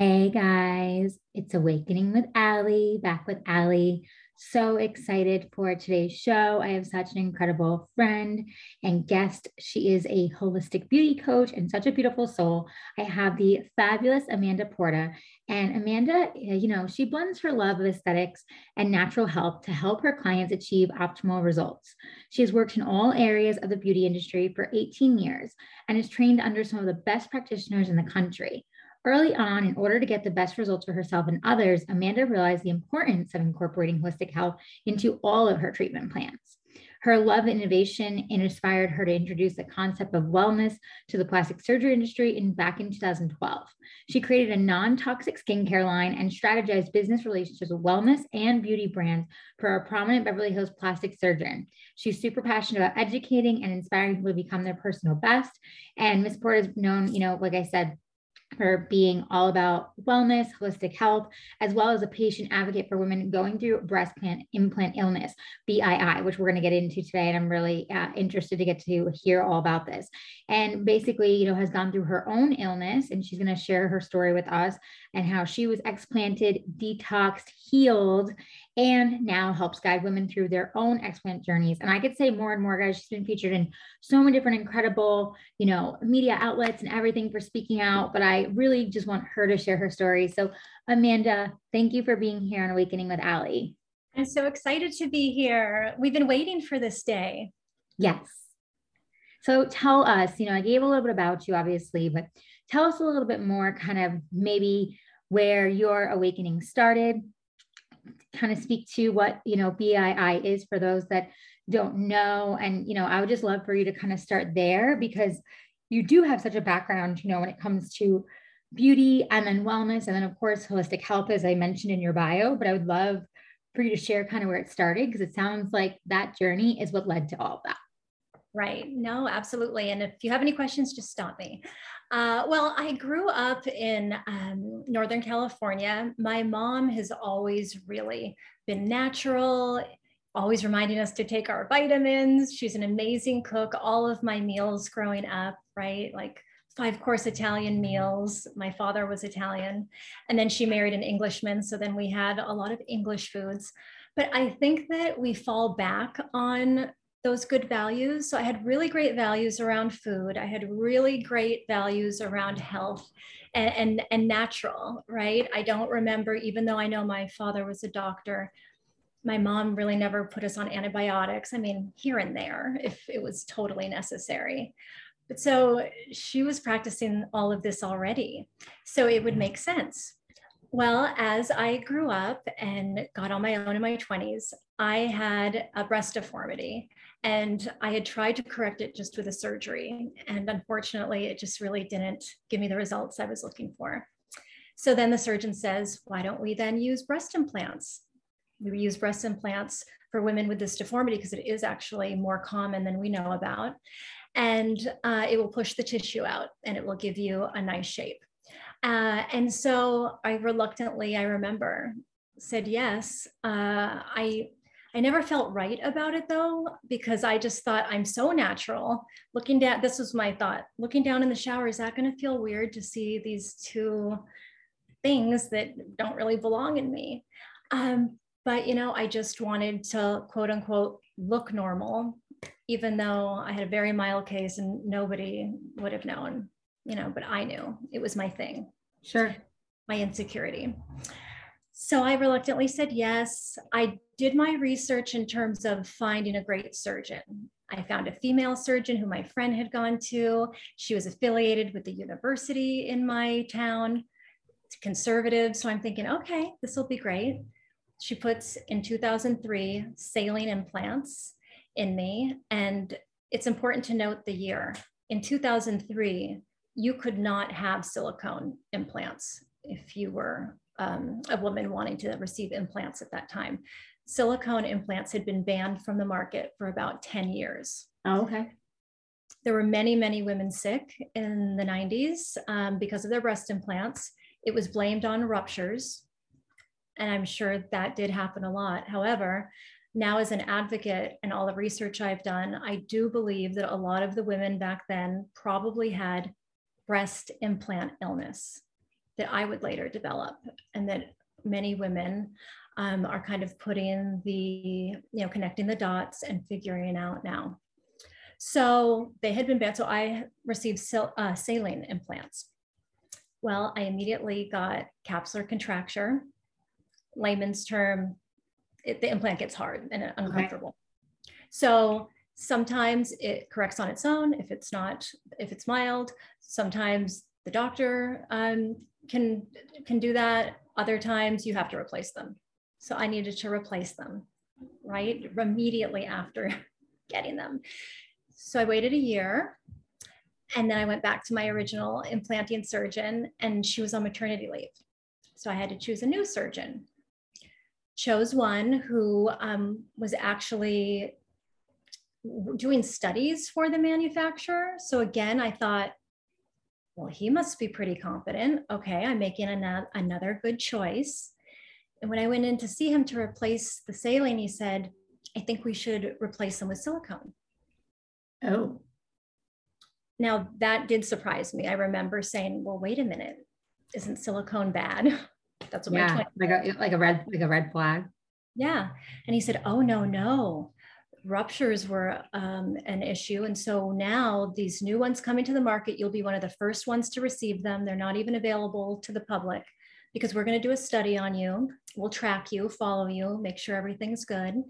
Hey guys, it's Awakening with Allie, back with Allie. So excited for today's show. I have such an incredible friend and guest. She is a holistic beauty coach and such a beautiful soul. I have the fabulous Amanda Porta. And Amanda, eh, you know, she blends her love of aesthetics and natural health to help her clients achieve optimal results. She has worked in all areas of the beauty industry for 18 years and is trained under some of the best practitioners in the country. Early on, in order to get the best results for herself and others, Amanda realized the importance of incorporating holistic health into all of her treatment plans. Her love of innovation inspired her to introduce the concept of wellness to the plastic surgery industry in back in 2012. She created a non-toxic skincare line and strategized business relationships with wellness and beauty brands for a prominent Beverly Hills plastic surgeon. She's super passionate about educating and inspiring people to become their personal best. And Miss Porta is known, you know, like I said, for being all about wellness, holistic health, as well as a patient advocate for women going through breast implant illness, BII, which we're going to get into today. And I'm really uh, interested to get to hear all about this. And basically, you know, has gone through her own illness, and she's going to share her story with us and how she was explanted, detoxed, healed, and now helps guide women through their own explant journeys. And I could say more and more, guys. She's been featured in so many different incredible, you know, media outlets and everything for speaking out. But I really just want her to share her story. So, Amanda, thank you for being here on Awakening with Allie. I'm so excited to be here. We've been waiting for this day. Yes. So tell us, you know, I gave a little bit about you, obviously, but tell us a little bit more, kind of maybe where your awakening started, kind of speak to what you know BII is for those that don't know and you know I would just love for you to kind of start there because you do have such a background you know when it comes to beauty and then wellness and then of course holistic health as I mentioned in your bio but I would love for you to share kind of where it started because it sounds like that journey is what led to all of that Right. No, absolutely. And if you have any questions, just stop me. Uh, well, I grew up in um, Northern California. My mom has always really been natural, always reminding us to take our vitamins. She's an amazing cook. All of my meals growing up, right? Like five course Italian meals. My father was Italian. And then she married an Englishman. So then we had a lot of English foods. But I think that we fall back on those good values. So I had really great values around food. I had really great values around health and, and, and natural, right? I don't remember, even though I know my father was a doctor, my mom really never put us on antibiotics. I mean, here and there, if it was totally necessary. But so she was practicing all of this already. So it would mm-hmm. make sense. Well, as I grew up and got on my own in my 20s, I had a breast deformity and I had tried to correct it just with a surgery. And unfortunately, it just really didn't give me the results I was looking for. So then the surgeon says, why don't we then use breast implants? We use breast implants for women with this deformity because it is actually more common than we know about. And uh, it will push the tissue out and it will give you a nice shape. Uh, and so I reluctantly, I remember, said yes. Uh, I I never felt right about it though, because I just thought I'm so natural. Looking down, this was my thought. Looking down in the shower, is that going to feel weird to see these two things that don't really belong in me? Um, but you know, I just wanted to quote unquote look normal, even though I had a very mild case and nobody would have known, you know, but I knew it was my thing. Sure. My insecurity. So I reluctantly said yes. I did my research in terms of finding a great surgeon. I found a female surgeon who my friend had gone to. She was affiliated with the university in my town, it's conservative. So I'm thinking, okay, this will be great. She puts in 2003 saline implants in me. And it's important to note the year. In 2003, you could not have silicone implants if you were um, a woman wanting to receive implants at that time. Silicone implants had been banned from the market for about 10 years. Oh, okay. There were many, many women sick in the 90s um, because of their breast implants. It was blamed on ruptures. And I'm sure that did happen a lot. However, now as an advocate and all the research I've done, I do believe that a lot of the women back then probably had breast implant illness that I would later develop, and that many women um, are kind of putting the, you know, connecting the dots and figuring out now. So they had been bad. So I received uh, saline implants. Well, I immediately got capsular contracture. Layman's term, it, the implant gets hard and uncomfortable. Okay. So sometimes it corrects on its own if it's not, if it's mild. Sometimes the doctor um, can can do that. Other times you have to replace them. So I needed to replace them, right? Immediately after getting them. So I waited a year and then I went back to my original implanting surgeon and she was on maternity leave. So I had to choose a new surgeon. Chose one who um, was actually doing studies for the manufacturer. So again, I thought, well, he must be pretty competent. Okay, I'm making an- another good choice. And when I went in to see him to replace the saline, he said, I think we should replace them with silicone. Oh. Now that did surprise me. I remember saying, well, wait a minute, isn't silicone bad? That's what yeah, like a like a red like a red flag. Yeah. And he said, Oh no, no. Ruptures were um, an issue. And so now these new ones coming to the market, you'll be one of the first ones to receive them. They're not even available to the public because we're going to do a study on you. We'll track you, follow you, make sure everything's good.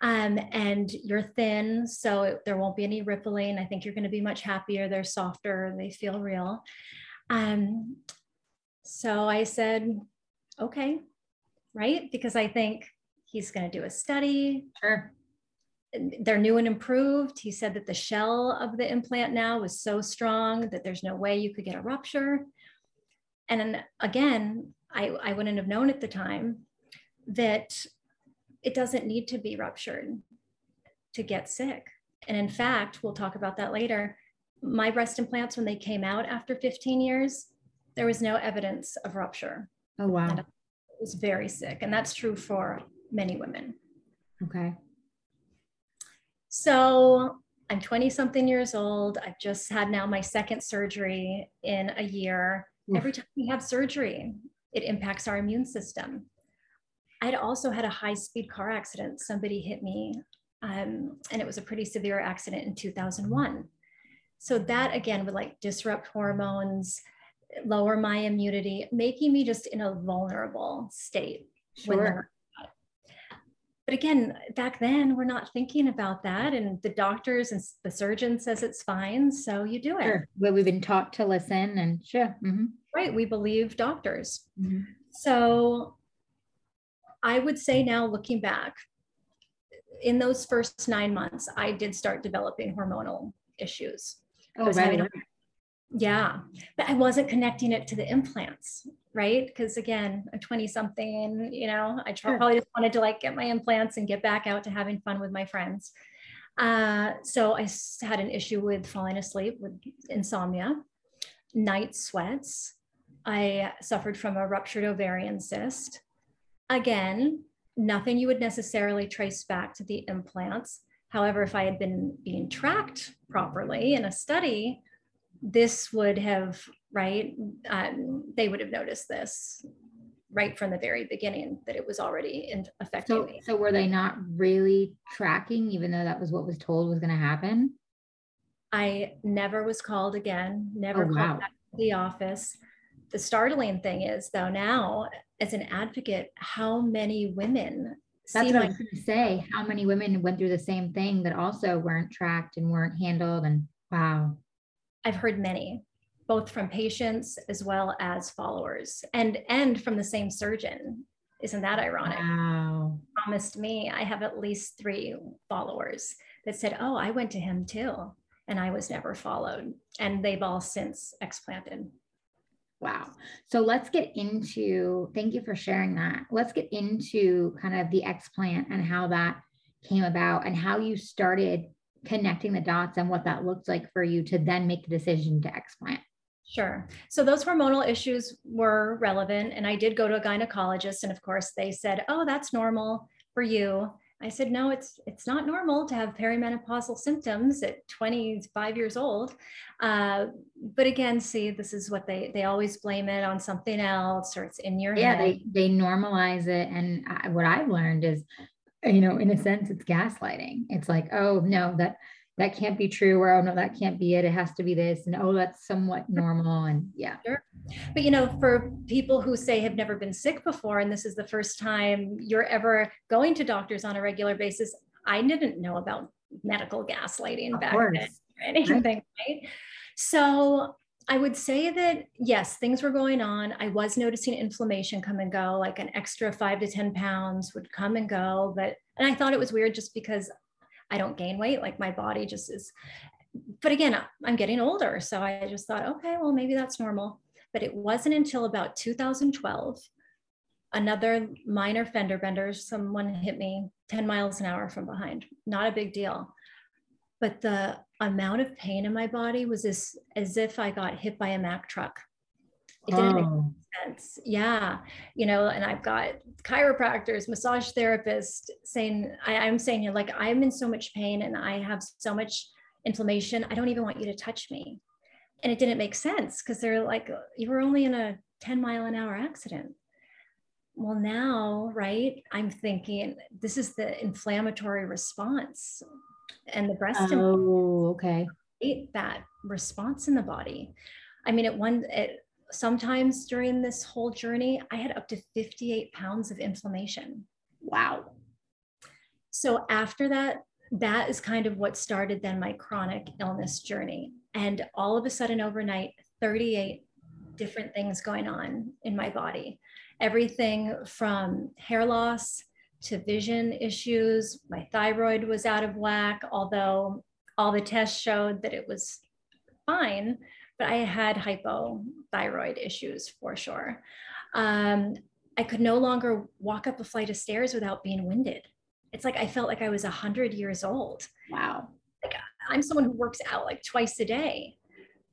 Um, and you're thin, so it, there won't be any rippling. I think you're going to be much happier. They're softer, they feel real. Um, so I said, okay, right? Because I think he's going to do a study. Sure. They're new and improved. He said that the shell of the implant now was so strong that there's no way you could get a rupture. And again, I, I wouldn't have known at the time that it doesn't need to be ruptured to get sick. And in fact, we'll talk about that later. My breast implants, when they came out after 15 years, there was no evidence of rupture. Oh, wow. And I was very sick. And that's true for many women. Okay. So I'm 20 something years old. I've just had now my second surgery in a year. Oof. Every time we have surgery, it impacts our immune system. I'd also had a high speed car accident. Somebody hit me, um, and it was a pretty severe accident in 2001. So that again would like disrupt hormones, lower my immunity, making me just in a vulnerable state. Sure. but again, back then we're not thinking about that, and the doctors and the surgeon says it's fine, so you do it. Sure. Well, we've been taught to listen, and sure. Mm-hmm. Right, we believe doctors. Mm-hmm. So I would say now, looking back, in those first nine months, I did start developing hormonal issues. Oh, right. Yeah, but I wasn't connecting it to the implants, right? Because again, a 20 something, you know, I sure. probably just wanted to like get my implants and get back out to having fun with my friends. Uh, so I had an issue with falling asleep with insomnia, night sweats. I suffered from a ruptured ovarian cyst. Again, nothing you would necessarily trace back to the implants. However, if I had been being tracked properly in a study, this would have, right, um, they would have noticed this right from the very beginning that it was already in, affecting so, me. So were they not really tracking, even though that was what was told was going to happen? I never was called again, never oh, called back to the office. The startling thing is, though, now as an advocate, how many women that's what I was going to say. How many women went through the same thing that also weren't tracked and weren't handled? And wow. I've heard many, both from patients as well as followers, and and from the same surgeon. Isn't that ironic? Wow. Promised me. I have at least three followers that said, "Oh, I went to him too, and I was never followed." And they've all since explanted. Wow. So let's get into, thank you for sharing that. Let's get into kind of the explant and how that came about and how you started connecting the dots and what that looked like for you to then make the decision to explant. Sure. So those hormonal issues were relevant. And I did go to a gynecologist. And of course, they said, oh, that's normal for you. I said, no, it's it's not normal to have perimenopausal symptoms at 25 years old. Uh, but again, see, this is what they they always blame it on something else or it's in your yeah, head. they they normalize it, and I, what I've learned is, Uh, you know, in a sense, it's gaslighting. It's like, oh no, that that can't be true or oh no that can't be it it has to be this and oh that's somewhat normal and yeah sure. but you know for people who say have never been sick before and this is the first time you're ever going to doctors on a regular basis i didn't know about medical gaslighting of back course. then or anything right. right so I would say that yes, things were going on. I was noticing inflammation come and go, like an extra five to 10 pounds would come and go. But, and I thought it was weird just because I don't gain weight. Like my body just is. But again, I'm getting older. So I just thought, okay, well, maybe that's normal. But it wasn't until about 2012, another minor fender bender, someone hit me 10 miles an hour from behind. Not a big deal. But the amount of pain in my body was as, as if I got hit by a Mack truck. It didn't oh. make sense. Yeah. You know, and I've got chiropractors, massage therapists saying, I, I'm saying, you know, like, I'm in so much pain and I have so much inflammation. I don't even want you to touch me. And it didn't make sense because they're like, you were only in a 10 mile an hour accident. Well, now, right, I'm thinking this is the inflammatory response and the breast. Oh, okay. That response in the body. I mean, at one, at sometimes during this whole journey, I had up to 58 pounds of inflammation. Wow. So after that, that is kind of what started then my chronic illness journey. And all of a sudden, overnight, 38 different things going on in my body. Everything from hair loss to vision issues. My thyroid was out of whack, although all the tests showed that it was fine but I had hypothyroid issues for sure. Um, I could no longer walk up a flight of stairs without being winded. It's like I felt like I was 100 years old. Wow. Like I'm someone who works out like twice a day.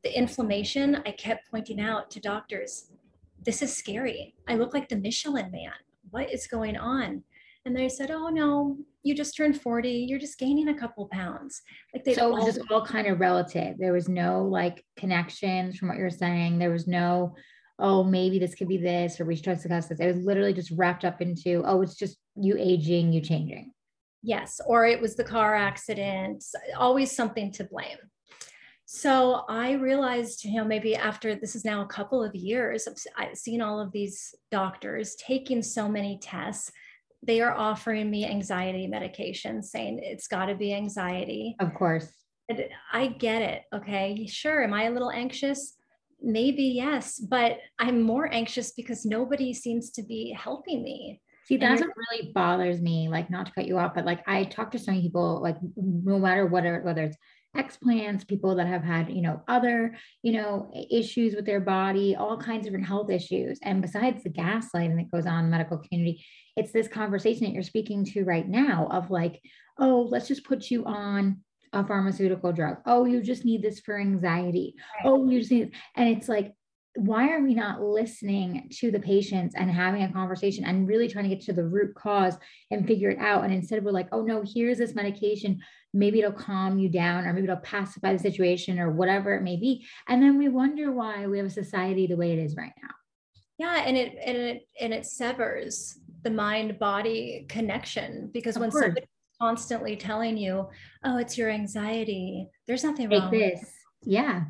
The inflammation, I kept pointing out to doctors, this is scary. I look like the Michelin man. What is going on? And they said, oh no, you just turned 40 you're just gaining a couple pounds. Like they so it was just all kind of relative. There was no like connections from what you're saying. There was no oh maybe this could be this or we should discuss this it was literally just wrapped up into oh it's just you aging you changing. Yes or it was the car accident always something to blame. So i realized you know maybe after this is now a couple of years i've seen all of these doctors taking so many tests they are offering me anxiety medication, saying it's got to be anxiety. Of course. I get it. Okay. Sure. Am I a little anxious? Maybe yes, but I'm more anxious because nobody seems to be helping me. See, that's what really bothers me. Like, not to cut you off, but like, I talk to so many people, like, no matter what, whether it's explants, people that have had, you know, other, you know, issues with their body, all kinds of different health issues. And besides the gaslighting that goes on in the medical community, it's this conversation that you're speaking to right now of like, oh, let's just put you on a pharmaceutical drug. Oh, you just need this for anxiety. Right. Oh, you just need, and it's like, why are we not listening to the patients and having a conversation and really trying to get to the root cause and figure it out? And instead we're like, oh no, here's this medication. Maybe it'll calm you down, or maybe it'll pacify the situation, or whatever it may be. And then we wonder why we have a society the way it is right now. Yeah, and it and it and it severs the mind body connection because of when course. somebody's constantly telling you, oh, it's your anxiety, there's nothing wrong. Like this. Yeah.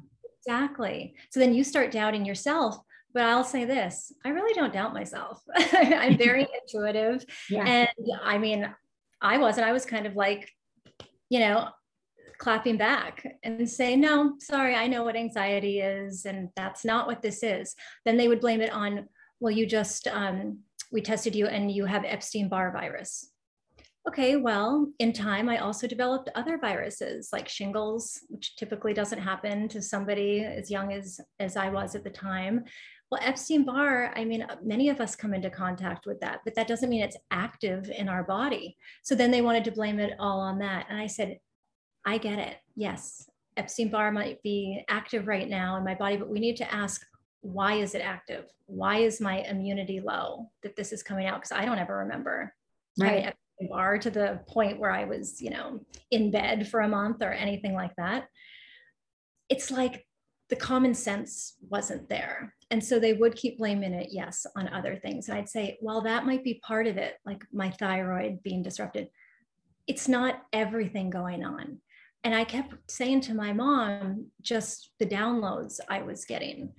Exactly. So then you start doubting yourself. But I'll say this I really don't doubt myself. I'm very intuitive. Yeah. And I mean, I wasn't, I was kind of like, you know, clapping back and say, no, sorry, I know what anxiety is, and that's not what this is. Then they would blame it on, well, you just, um, we tested you and you have Epstein Barr virus. Okay, well, in time, I also developed other viruses like shingles, which typically doesn't happen to somebody as young as, as I was at the time. Well, Epstein Barr, I mean, uh, many of us come into contact with that, but that doesn't mean it's active in our body. So then they wanted to blame it all on that. And I said, I get it. Yes, Epstein Barr might be active right now in my body, but we need to ask why is it active? Why is my immunity low that this is coming out? Because I don't ever remember right bar to the point where I was, you know, in bed for a month or anything like that. It's like the common sense wasn't there. And so they would keep blaming it, yes, on other things. And I'd say, well, that might be part of it, like my thyroid being disrupted. It's not everything going on. And I kept saying to my mom, just the downloads I was getting.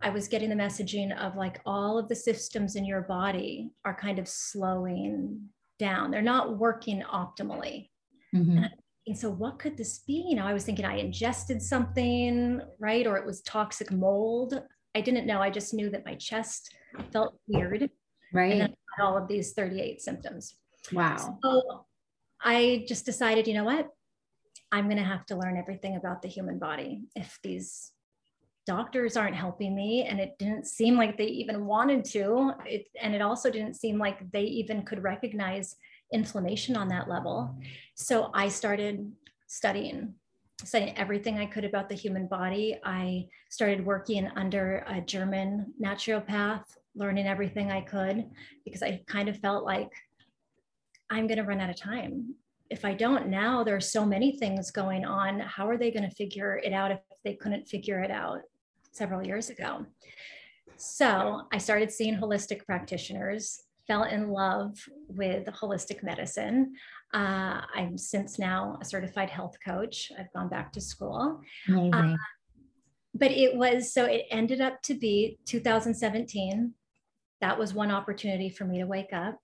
I was getting the messaging of like all of the systems in your body are kind of slowing down. They're not working optimally. Mm-hmm. And so, what could this be? You know, I was thinking I ingested something, right? Or it was toxic mold. I didn't know. I just knew that my chest felt weird. Right. And then all of these 38 symptoms. Wow. So I just decided, you know what? I'm going to have to learn everything about the human body. If these doctors aren't helping me, and it didn't seem like they even wanted to, it, and it also didn't seem like they even could recognize inflammation on that level. So I started studying studying everything I could about the human body. I started working under a German naturopath, learning everything I could because I kind of felt like I'm going to run out of time. If I don't now, there are so many things going on. How are they going to figure it out if they couldn't figure it out several years ago? So I started seeing holistic practitioners fell in love with holistic medicine. Uh, I'm since now a certified health coach. I've gone back to school. Uh, but it was so it ended up to be 2017. That was one opportunity for me to wake up.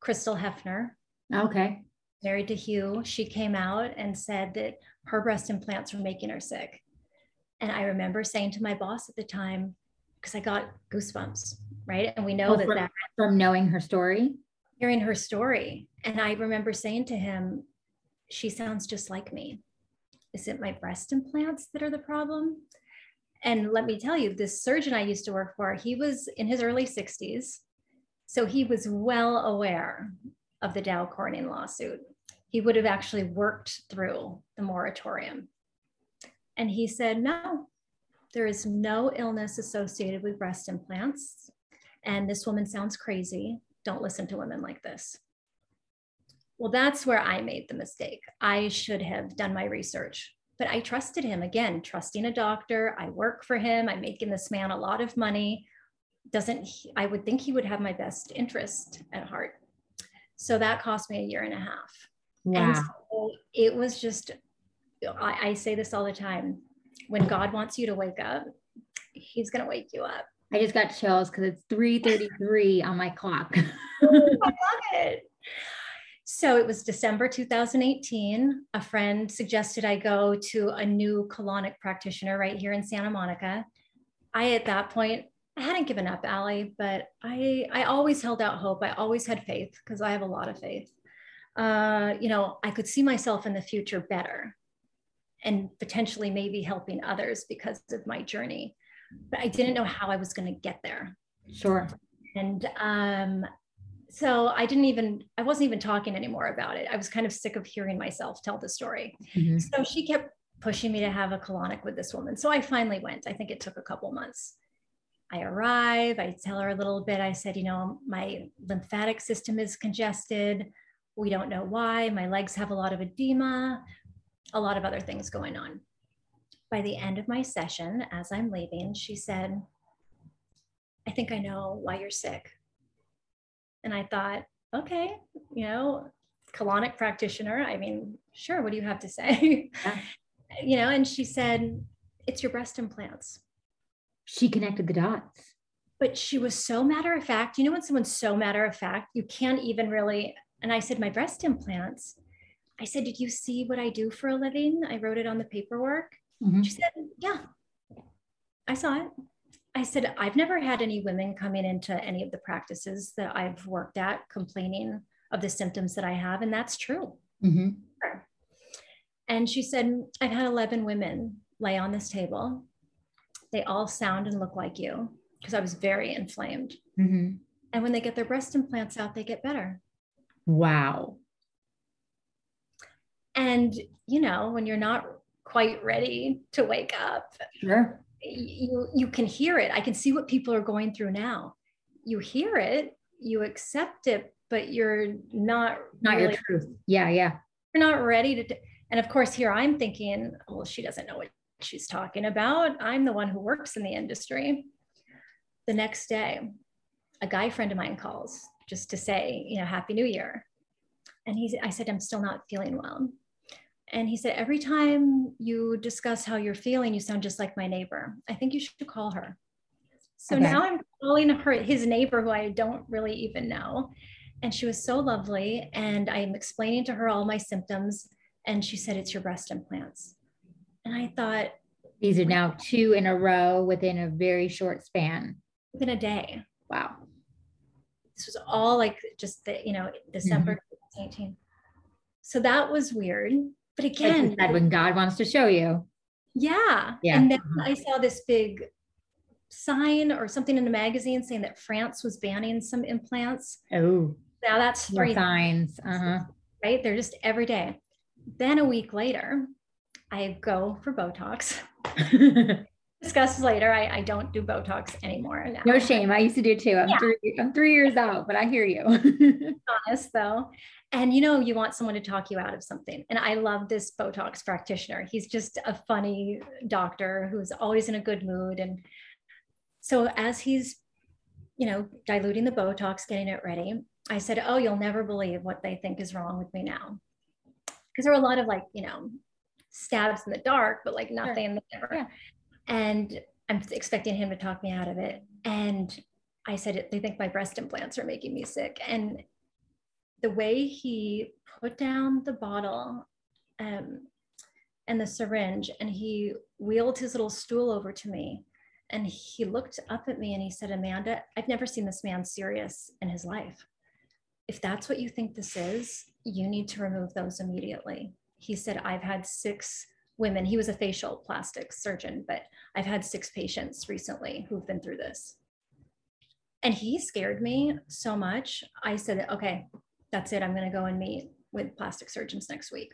Crystal Hefner. Okay. Married to Hugh, she came out and said that her breast implants were making her sick. And I remember saying to my boss at the time, because I got goosebumps right? And we know oh, that, from, that from knowing her story, hearing her story. And I remember saying to him, she sounds just like me. Is it my breast implants that are the problem? And let me tell you, this surgeon I used to work for, he was in his early 60s. So he was well aware of the Dow Corning lawsuit. He would have actually worked through the moratorium. And he said, no, there is no illness associated with breast implants and this woman sounds crazy. Don't listen to women like this. Well, that's where I made the mistake. I should have done my research, but I trusted him again, trusting a doctor. I work for him. I'm making this man a lot of money. Doesn't he, I would think he would have my best interest at heart. So that cost me a year and a half. Wow. And so it was just, I, I say this all the time when God wants you to wake up, he's going to wake you up. I just got chills because it's 3:33 on my clock. I love it. So it was December 2018. A friend suggested I go to a new colonic practitioner right here in Santa Monica. I at that point I hadn't given up, Allie, but I I always held out hope. I always had faith because I have a lot of faith. Uh, you know, I could see myself in the future better and potentially maybe helping others because of my journey but I didn't know how I was going to get there. Sure. And um, so I didn't even, I wasn't even talking anymore about it. I was kind of sick of hearing myself tell the story. Mm-hmm. So she kept pushing me to have a colonic with this woman. So I finally went. I think it took a couple months. I arrive, I tell her a little bit. I said, you know, my lymphatic system is congested. We don't know why. My legs have a lot of edema, a lot of other things going on by the end of my session, as I'm leaving, she said, I think I know why you're sick. And I thought, okay, you know, colonic practitioner. I mean, sure, what do you have to say? Yeah. you know, and she said, it's your breast implants. She connected the dots. But she was so matter of fact. You know, when someone's so matter of fact, you can't even really. And I said, my breast implants. I said, did you see what I do for a living? I wrote it on the paperwork. Mm-hmm. She said, Yeah, I saw it. I said, I've never had any women coming into any of the practices that I've worked at complaining of the symptoms that I have. And that's true. Mm-hmm. And she said, I've had 11 women lay on this table. They all sound and look like you because I was very inflamed. Mm-hmm. And when they get their breast implants out, they get better. Wow. And, you know, when you're not quite ready to wake up. Sure. You, you can hear it. I can see what people are going through now. You hear it, you accept it, but you're not not really, your truth. Yeah, yeah. You're not ready to. And of course, here I'm thinking, well, she doesn't know what she's talking about. I'm the one who works in the industry. The next day, a guy friend of mine calls just to say, you know, Happy New Year. And he, I said, I'm still not feeling well. And he said, every time you discuss how you're feeling, you sound just like my neighbor. I think you should call her. So okay. now I'm calling her his neighbor who I don't really even know. And she was so lovely. And I'm explaining to her all my symptoms. And she said, It's your breast implants. And I thought, These are now two in a row within a very short span. Within a day. Wow. This was all like just the, you know, December mm-hmm. 2018. So that was weird. But again, like said, when God wants to show you. Yeah. Yeah. And then uh-huh. I saw this big sign or something in the magazine saying that France was banning some implants. Oh, now that's three signs. Uh-huh. Right? They're just every day. Then a week later, I go for Botox. Discuss later. I, I don't do Botox anymore. Now. No shame. I used to do too. I'm yeah. three. I'm three years out, but I hear you. Honest though, and you know you want someone to talk you out of something. And I love this Botox practitioner. He's just a funny doctor who's always in a good mood and so as he's, you know, diluting the Botox, getting it ready, I said, Oh, you'll never believe what they think is wrong with me now. Because there were a lot of like, you know, stabs in the dark, but like nothing sure. yeah. And I'm expecting him to talk me out of it. And I said, They think my breast implants are making me sick. And the way he put down the bottle um, and the syringe and he wheeled his little stool over to me and he looked up at me and he said, Amanda, I've never seen this man serious in his life. If that's what you think this is, you need to remove those immediately. He said, I've had six women, he was a facial plastic surgeon, but I've had six patients recently who've been through this. And he scared me so much. I said, okay, that's it. I'm going to go and meet with plastic surgeons next week.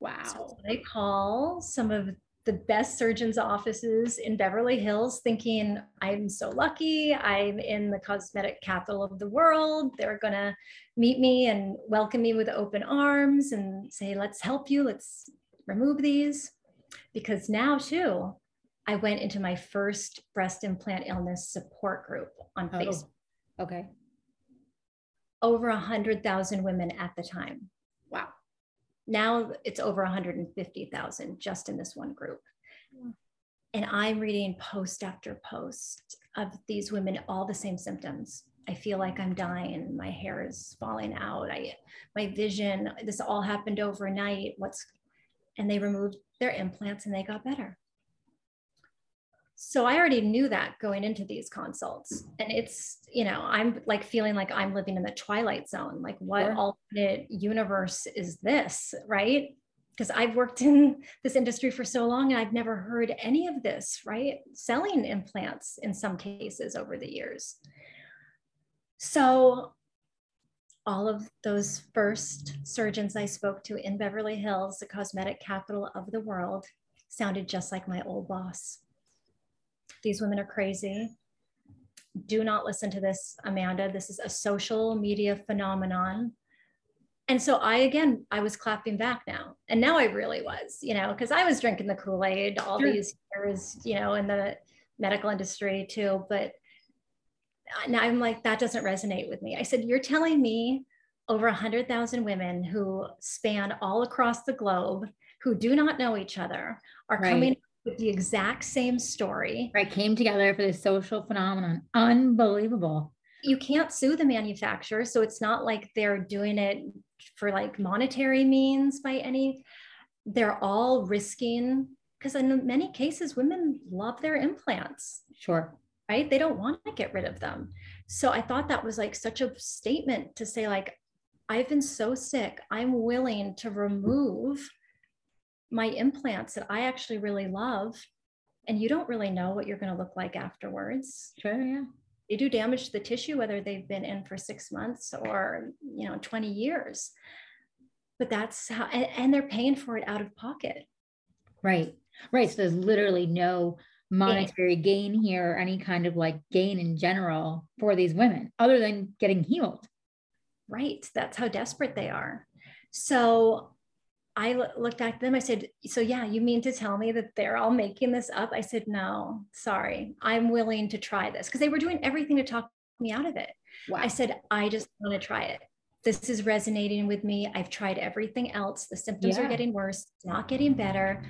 Wow. So I call some of the best surgeons' offices in Beverly Hills, thinking, I'm so lucky. I'm in the cosmetic capital of the world. They're going to meet me and welcome me with open arms and say, let's help you. Let's remove these. Because now, too, I went into my first breast implant illness support group on oh, Facebook. Okay. Over 100,000 women at the time. Wow. Now it's over 150,000 just in this one group. And I'm reading post after post of these women, all the same symptoms. I feel like I'm dying. My hair is falling out. I, my vision, this all happened overnight. What's, and they removed their implants and they got better. So I already knew that going into these consults. And it's, you know, I'm like feeling like I'm living in the twilight zone. Like, what sure. alternate universe is this? Right. Because I've worked in this industry for so long and I've never heard any of this, right? Selling implants in some cases over the years. So all of those first surgeons I spoke to in Beverly Hills, the cosmetic capital of the world, sounded just like my old boss these women are crazy. Do not listen to this, Amanda. This is a social media phenomenon. And so I, again, I was clapping back now. And now I really was, you know, because I was drinking the Kool Aid all sure. these years, you know, in the medical industry too. But now I'm like, that doesn't resonate with me. I said, You're telling me over 100,000 women who span all across the globe who do not know each other are right. coming with the exact same story. Right. Came together for this social phenomenon. Unbelievable. You can't sue the manufacturer. So it's not like they're doing it for like monetary means by any. They're all risking, because in many cases, women love their implants. Sure. Right. They don't want to get rid of them. So I thought that was like such a statement to say, like, I've been so sick, I'm willing to remove my implants that I actually really love, and you don't really know what you're going to look like afterwards. Sure, yeah. They do damage to the tissue, whether they've been in for six months or you know 20 years. But that's how, and, and they're paying for it out of pocket. Right, right. So there's literally no monetary gain here, or any kind of like gain in general for these women, other than getting healed. right. That's how desperate they are. So I looked at them. I said, So, yeah, you mean to tell me that they're all making this up? I said, No, sorry. I'm willing to try this because they were doing everything to talk me out of it. Wow. I said, I just want to try it. This is resonating with me. I've tried everything else. The symptoms yeah. are getting worse, it's not getting better.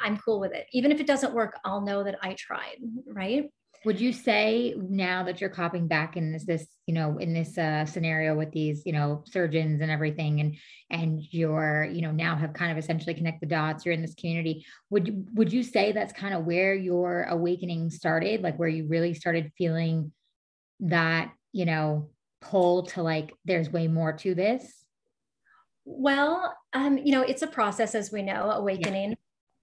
I'm cool with it. Even if it doesn't work, I'll know that I tried. Right. Would you say now that you're copping back in this, this you know, in this uh, scenario with these, you know, surgeons and everything, and and you're, you know, now have kind of essentially connect the dots. You're in this community. Would would you say that's kind of where your awakening started, like where you really started feeling that, you know, pull to like there's way more to this? Well, um, you know, it's a process, as we know, awakening. Yeah.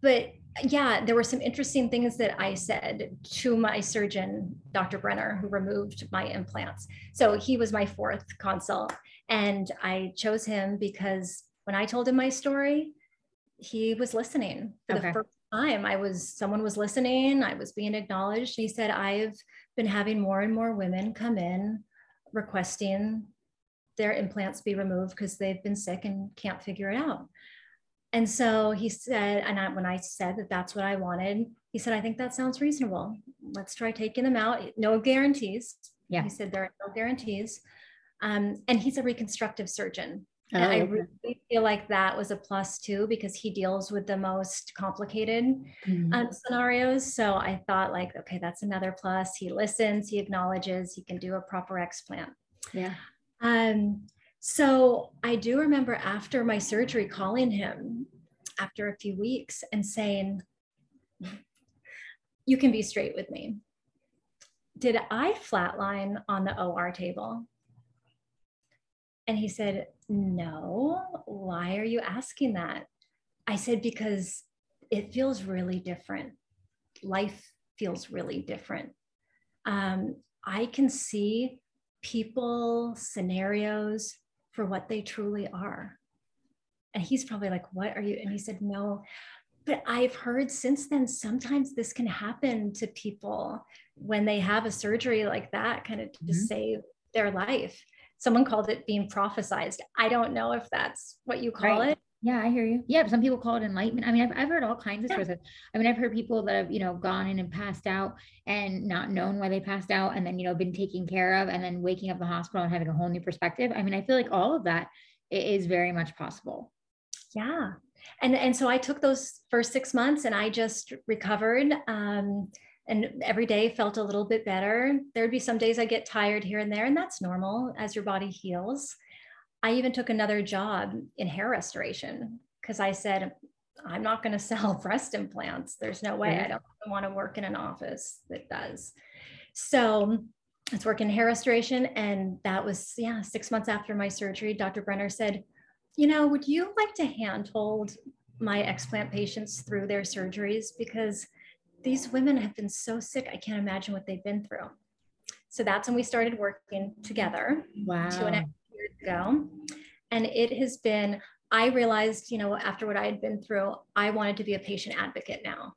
But yeah, there were some interesting things that I said to my surgeon, Dr. Brenner, who removed my implants. So he was my fourth consult. And I chose him because when I told him my story, he was listening for okay. the first time. I was, someone was listening, I was being acknowledged. He said, I've been having more and more women come in requesting their implants be removed because they've been sick and can't figure it out. And so he said, and I, when I said that that's what I wanted, he said, I think that sounds reasonable. Let's try taking them out. No guarantees. Yeah. He said, there are no guarantees. Um, and he's a reconstructive surgeon. Oh, and I really feel like that was a plus too, because he deals with the most complicated mm-hmm. um, scenarios. So I thought, like, okay, that's another plus. He listens, he acknowledges, he can do a proper explant. Yeah. Um, so I do remember after my surgery calling him after a few weeks and saying, You can be straight with me. Did I flatline on the OR table? And he said, No. Why are you asking that? I said, Because it feels really different. Life feels really different. Um, I can see people, scenarios, for what they truly are. And he's probably like, What are you? And he said, No. But I've heard since then, sometimes this can happen to people when they have a surgery like that, kind of to mm-hmm. save their life. Someone called it being prophesized. I don't know if that's what you call right. it. Yeah, I hear you. Yeah, some people call it enlightenment. I mean, I've, I've heard all kinds of yeah. stories. I mean, I've heard people that have, you know, gone in and passed out and not known why they passed out and then, you know, been taken care of and then waking up in the hospital and having a whole new perspective. I mean, I feel like all of that is very much possible. Yeah. And, and so I took those first six months and I just recovered. Um, and every day felt a little bit better. There'd be some days I get tired here and there, and that's normal as your body heals. I even took another job in hair restoration because I said, I'm not going to sell breast implants. There's no way. I don't want to work in an office that does. So I was working in hair restoration. And that was, yeah, six months after my surgery. Dr. Brenner said, You know, would you like to handhold my explant patients through their surgeries? Because these women have been so sick. I can't imagine what they've been through. So that's when we started working together. Wow. Two and a half years ago. And it has been, I realized, you know, after what I had been through, I wanted to be a patient advocate now.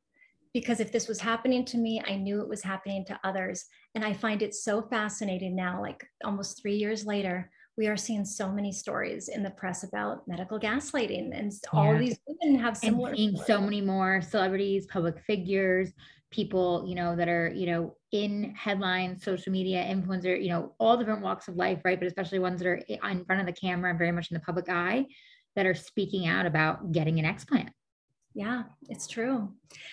Because if this was happening to me, I knew it was happening to others. And I find it so fascinating now, like almost three years later, we are seeing so many stories in the press about medical gaslighting and all these women have similar and seeing so many more celebrities public figures people you know that are you know in headlines social media influencer you know all different walks of life right? But especially ones that are in front of the camera and very much in the public eye that are speaking out about getting an explant. Yeah it's true.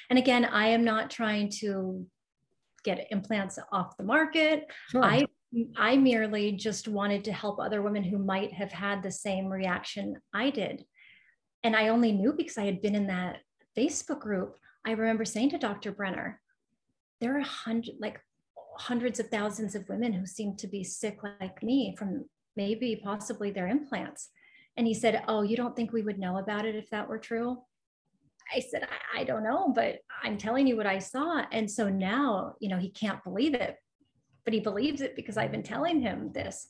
And again i am not trying to get implants off the market. Sure. i i merely just wanted to help other women who might have had the same reaction i did. And i only knew because i had been in that facebook group. I remember saying to Dr. Brenner, there are hundred, like hundreds of thousands of women who seem to be sick like me from maybe possibly their implants. And he said, Oh, you don't think we would know about it if that were true? I said, I, I don't know, but I'm telling you what I saw. And so now, you know, he can't believe it, but he believes it because I've been telling him this.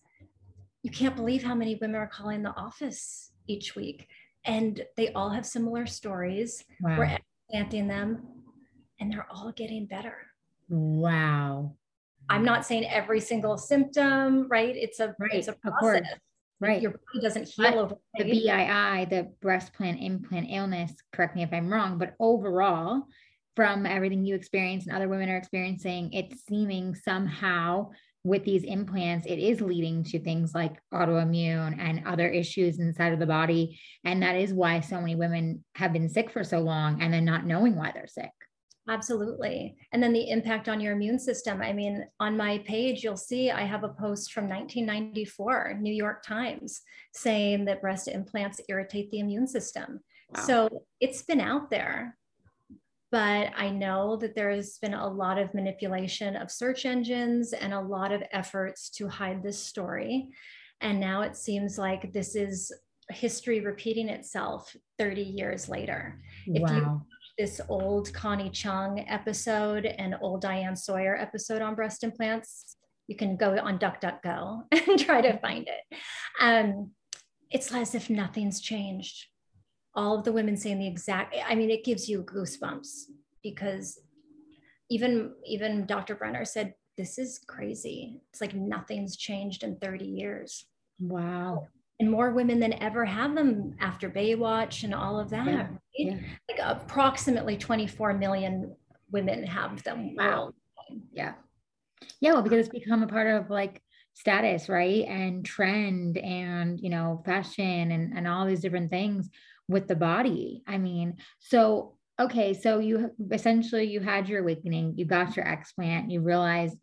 You can't believe how many women are calling the office each week. And they all have similar stories. Wow. We're planting them and they're all getting better. Wow. I'm not saying every single symptom, right? It's a right, it's a process. Right. Your body doesn't heal over the BII, the breast plan implant illness, correct me if I'm wrong, but overall, from everything you experience and other women are experiencing, it's seeming somehow with these implants, it is leading to things like autoimmune and other issues inside of the body. And that is why so many women have been sick for so long and then not knowing why they're sick. Absolutely. And then the impact on your immune system. I mean, on my page, you'll see I have a post from 1994, New York Times, saying that breast implants irritate the immune system. Wow. So it's been out there. But I know that there's been a lot of manipulation of search engines and a lot of efforts to hide this story. And now it seems like this is history repeating itself 30 years later. Wow. If you this old Connie Chung episode and old Diane Sawyer episode on breast implants. You can go on DuckDuckGo and try to find it. Um, it's as if nothing's changed. All of the women saying the exact, I mean, it gives you goosebumps because even even Dr. Brenner said, this is crazy. It's like nothing's changed in 30 years. Wow and more women than ever have them after Baywatch and all of that. Yeah. Right? Yeah. Like approximately 24 million women have them. Wow. Yeah. Yeah. Well, because it's become a part of like status, right? And trend and, you know, fashion and, and all these different things with the body. I mean, so, okay. So you essentially, you had your awakening, you got your explant, you realized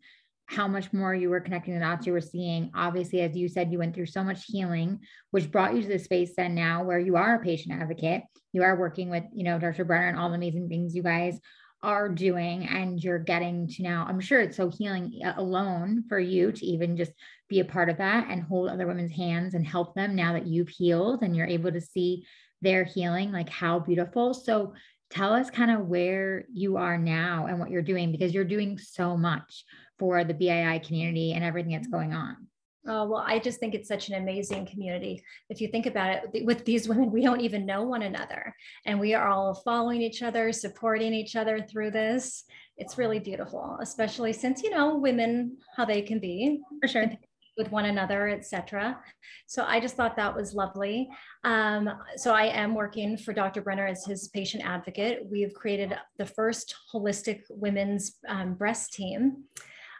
how much more you were connecting the dots you were seeing. Obviously, as you said, you went through so much healing, which brought you to the space then now where you are a patient advocate. You are working with, you know, Dr. Brenner and all the amazing things you guys are doing. And you're getting to now, I'm sure it's so healing uh, alone for you to even just be a part of that and hold other women's hands and help them now that you've healed and you're able to see their healing, like how beautiful. So tell us kind of where you are now and what you're doing because you're doing so much for the BII community and everything that's mm-hmm. going on? Oh, well, I just think it's such an amazing community. If you think about it, with these women, we don't even know one another. And we are all following each other, supporting each other through this. It's really beautiful, especially since, you know, women, how they can be. For sure. With one another, etc. So I just thought that was lovely. Um, so I am working for Dr. Brenner as his patient advocate. We've created the first holistic women's um, breast team.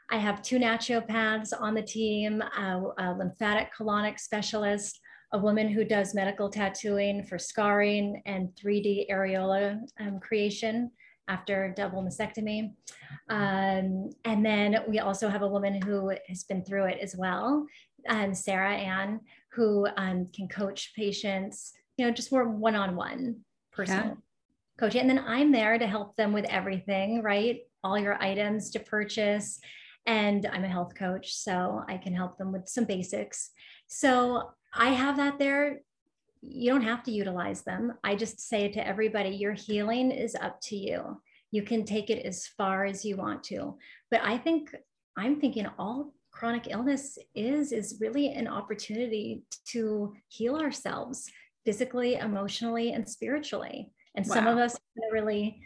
I have two naturopaths on the team, a, a lymphatic colonic specialist, a woman who does medical tattooing for scarring and 3D areola um, creation after double mastectomy. Um, and then we also have a woman who has been through it as well, um, Sarah Ann, who um, can coach patients, you know, just more one-on-one personal yeah. coaching. And then I'm there to help them with everything, right? All your items to purchase, and I'm a health coach, so I can help them with some basics. So I have that there. You don't have to utilize them. I just say to everybody, your healing is up to you. You can take it as far as you want to. But I think I'm thinking all chronic illness is is really an opportunity to heal ourselves physically, emotionally, and spiritually. And wow. some of us really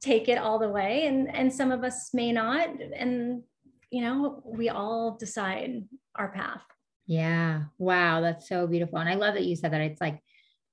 take it all the way and and some of us may not and you know, we all decide our path. Yeah. Wow. That's so beautiful. And I love that you said that it's like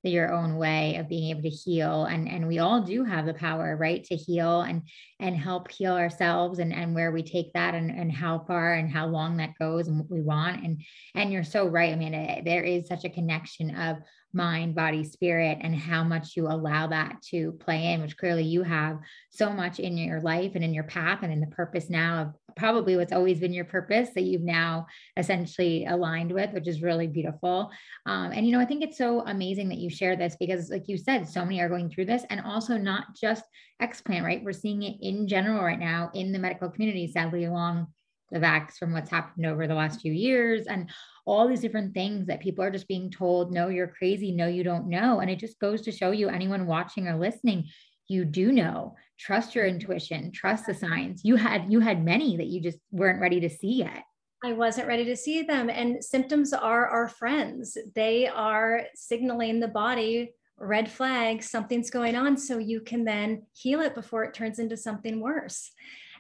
your own way of being able to heal. And, and we all do have the power, right, to heal and and help heal ourselves and, and where we take that and, and how far and how long that goes and what we want. And and you're so right, Amanda. There is such a connection of mind, body, spirit, and how much you allow that to play in, which clearly you have so much in your life and in your path and in the purpose now of probably what's always been your purpose that you've now essentially aligned with, which is really beautiful. Um, and, you know, I think it's so amazing that you share this because, like you said, so many are going through this and also not just explant, right? We're seeing it in general right now in the medical community, sadly, along the vax from what's happened over the last few years and all these different things that people are just being told, no, you're crazy, no, you don't know. And it just goes to show you, anyone watching or listening, you do know. Trust your intuition, trust the signs. You had you had many that you just weren't ready to see yet. I wasn't ready to see them. And symptoms are our friends. They are signaling the body red flag, something's going on. So you can then heal it before it turns into something worse.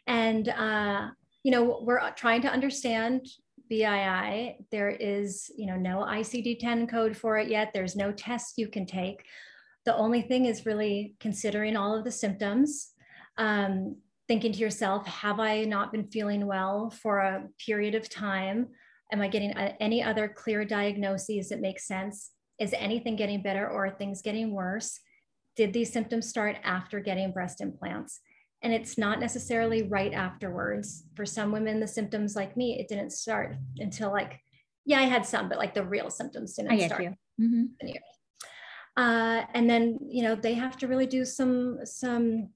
And uh, you know, we're trying to understand BII. There is, you know, no ICD-10 code for it yet. There's no test you can take. The only thing is really considering all of the symptoms, um, thinking to yourself, have I not been feeling well for a period of time? Am I getting any other clear diagnoses that make sense? Is anything getting better or are things getting worse? Did these symptoms start after getting breast implants? And it's not necessarily right afterwards. For some women, the symptoms like me, it didn't start until like, yeah, I had some, but like the real symptoms didn't I get start. you. Mm-hmm. Uh, and then you know they have to really do some some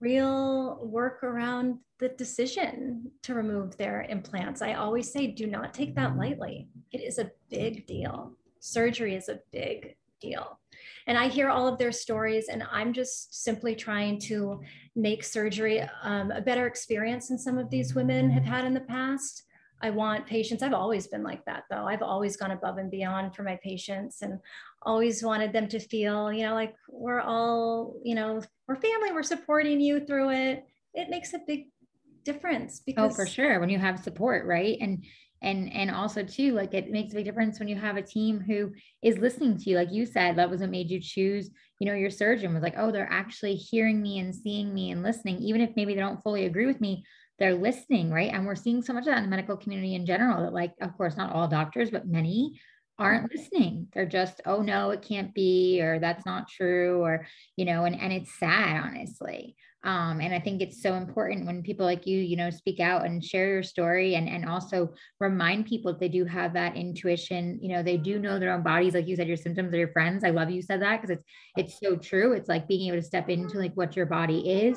real work around the decision to remove their implants. I always say, do not take that lightly. It is a big deal. Surgery is a big deal. And I hear all of their stories, and I'm just simply trying to make surgery um, a better experience than some of these women have had in the past. I want patients, I've always been like that though. I've always gone above and beyond for my patients and always wanted them to feel, you know, like we're all, you know, we're family, we're supporting you through it. It makes a big difference because Oh, for sure. When you have support, right? And and and also too, like it makes a big difference when you have a team who is listening to you. Like you said, that was what made you choose, you know, your surgeon was like, oh, they're actually hearing me and seeing me and listening, even if maybe they don't fully agree with me they're listening, right? And we're seeing so much of that in the medical community in general that, like, of course, not all doctors, but many aren't mm-hmm. listening. They're just, oh no, it can't be, or that's not true, or, you know, and, and it's sad, honestly. Um, and I think it's so important when people like you, you know, speak out and share your story and, and also remind people that they do have that intuition, you know, they do know their own bodies. Like you said, your symptoms are your friends. I love you said that because it's, it's so true. It's like being able to step into like what your body is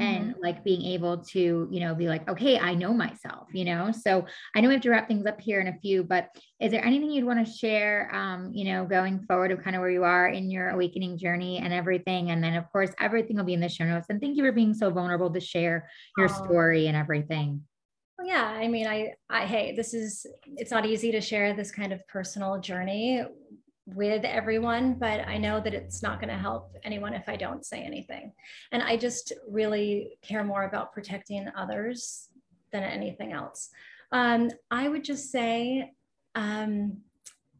and mm-hmm. like being able to you know be like okay i know myself you know so i know we have to wrap things up here in a few but is there anything you'd want to share um you know going forward of kind of where you are in your awakening journey and everything and then of course everything will be in the show notes and thank you for being so vulnerable to share your oh. story and everything well, yeah i mean I, I hey this is it's not easy to share this kind of personal journey with everyone, but I know that it's not going to help anyone if I don't say anything. And I just really care more about protecting others than anything else. Um, I would just say um,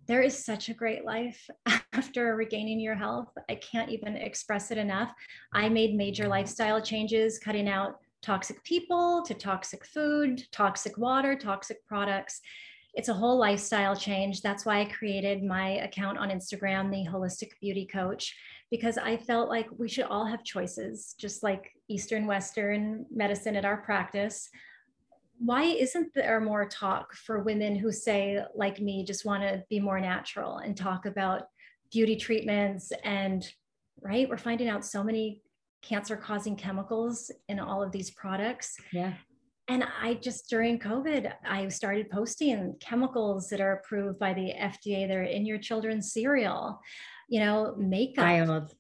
there is such a great life after regaining your health. I can't even express it enough. I made major lifestyle changes, cutting out toxic people to toxic food, toxic water, toxic products it's a whole lifestyle change. That's why I created my account on Instagram, the Holistic Beauty Coach, because I felt like we should all have choices, just like Eastern Western medicine at our practice. Why isn't there more talk for women who say, like me, just want to be more natural and talk about beauty treatments? And right, we're finding out so many cancer causing chemicals in all of these products. Yeah and I just during COVID, I started posting chemicals that are approved by the FDA that are in your children's cereal, you know, makeup Wild.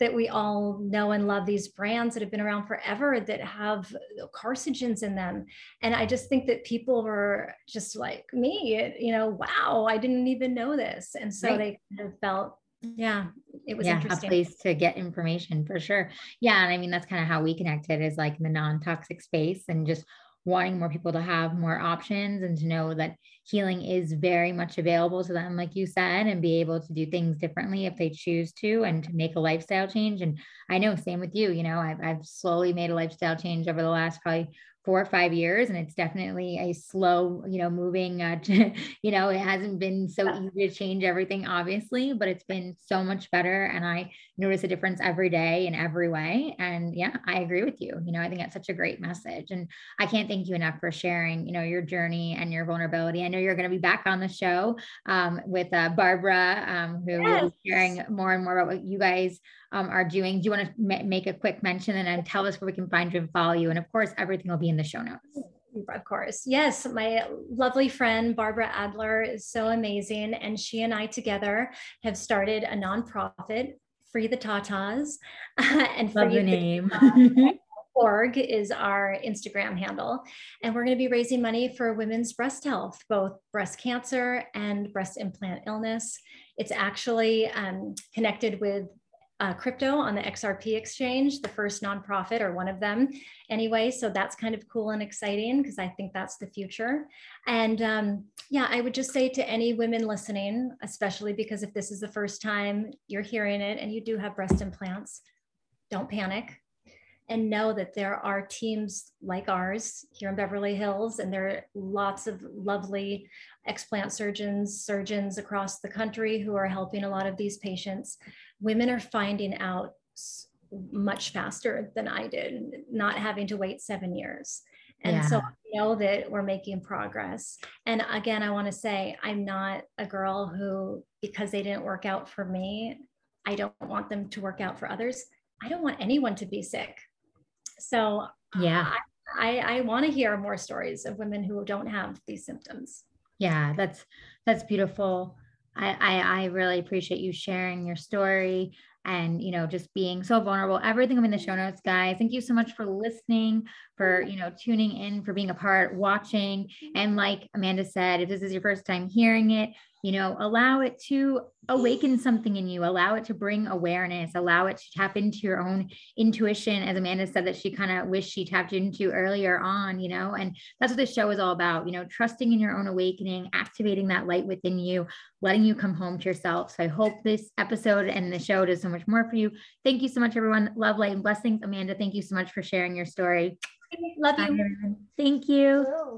that we all know and love these brands that have been around forever that have carcinogens in them. And I just think that people were just like me, you know, wow, I didn't even know this. And so right. they kind of felt yeah it was yeah, interesting a place to get information for sure yeah and i mean that's kind of how we connected is like in the non-toxic space and just wanting more people to have more options and to know that healing is very much available to them like you said and be able to do things differently if they choose to and to make a lifestyle change. And i know same with you you know i've, I've slowly made a lifestyle change over the last probably four or five years and it's definitely a slow you know moving uh, you know it hasn't been so easy to change everything obviously but it's been so much better and i notice a difference every day in every way. And yeah i agree with you you know i think that's such a great message. And i can't thank you enough for sharing you know your journey and your vulnerability. I know you're going to be back on the show um, with uh, barbara um, who yes. will be sharing more and more about what you guys um, are doing. Do you want to ma- make a quick mention and then tell us where we can find you and follow you? And of course, everything will be in the show notes. Of course. Yes. My lovely friend, Barbara Adler, is so amazing. And she and I together have started a nonprofit, Free the Tataz. and Love Free the name. org is our Instagram handle. And we're going to be raising money for women's breast health, both breast cancer and breast implant illness. It's actually um, connected with uh, crypto on the XRP exchange, the first nonprofit or one of them anyway. So that's kind of cool and exciting because I think that's the future. And um, yeah, I would just say to any women listening, especially because if this is the first time you're hearing it and you do have breast implants, don't panic and know that there are teams like ours here in Beverly Hills, and there are lots of lovely explant surgeons, surgeons across the country who are helping a lot of these patients. Women are finding out much faster than I did, not having to wait seven years. And yeah. so I know that we're making progress. And again, I want to say I'm not a girl who, because they didn't work out for me, I don't want them to work out for others. I don't want anyone to be sick. So yeah, I, I, I want to hear more stories of women who don't have these symptoms. Yeah, that's that's beautiful. I, I, I really appreciate you sharing your story and you know just being so vulnerable. Everything i'm in the show notes guys. Thank you so much for listening for mm-hmm. you know tuning in for being a part watching. Mm-hmm. And like amanda said if this is your first time hearing it you know allow it to awaken something in you allow it to bring awareness allow it to tap into your own intuition. As amanda said that she kind of wished she tapped into earlier on you know and that's what this show is all about you know trusting in your own awakening activating that light within you letting you come home to yourself. So i hope this episode and the show does so much more for you. Thank you so much everyone. Love light and blessings. Amanda thank you so much for sharing your story. Love you. Bye, thank you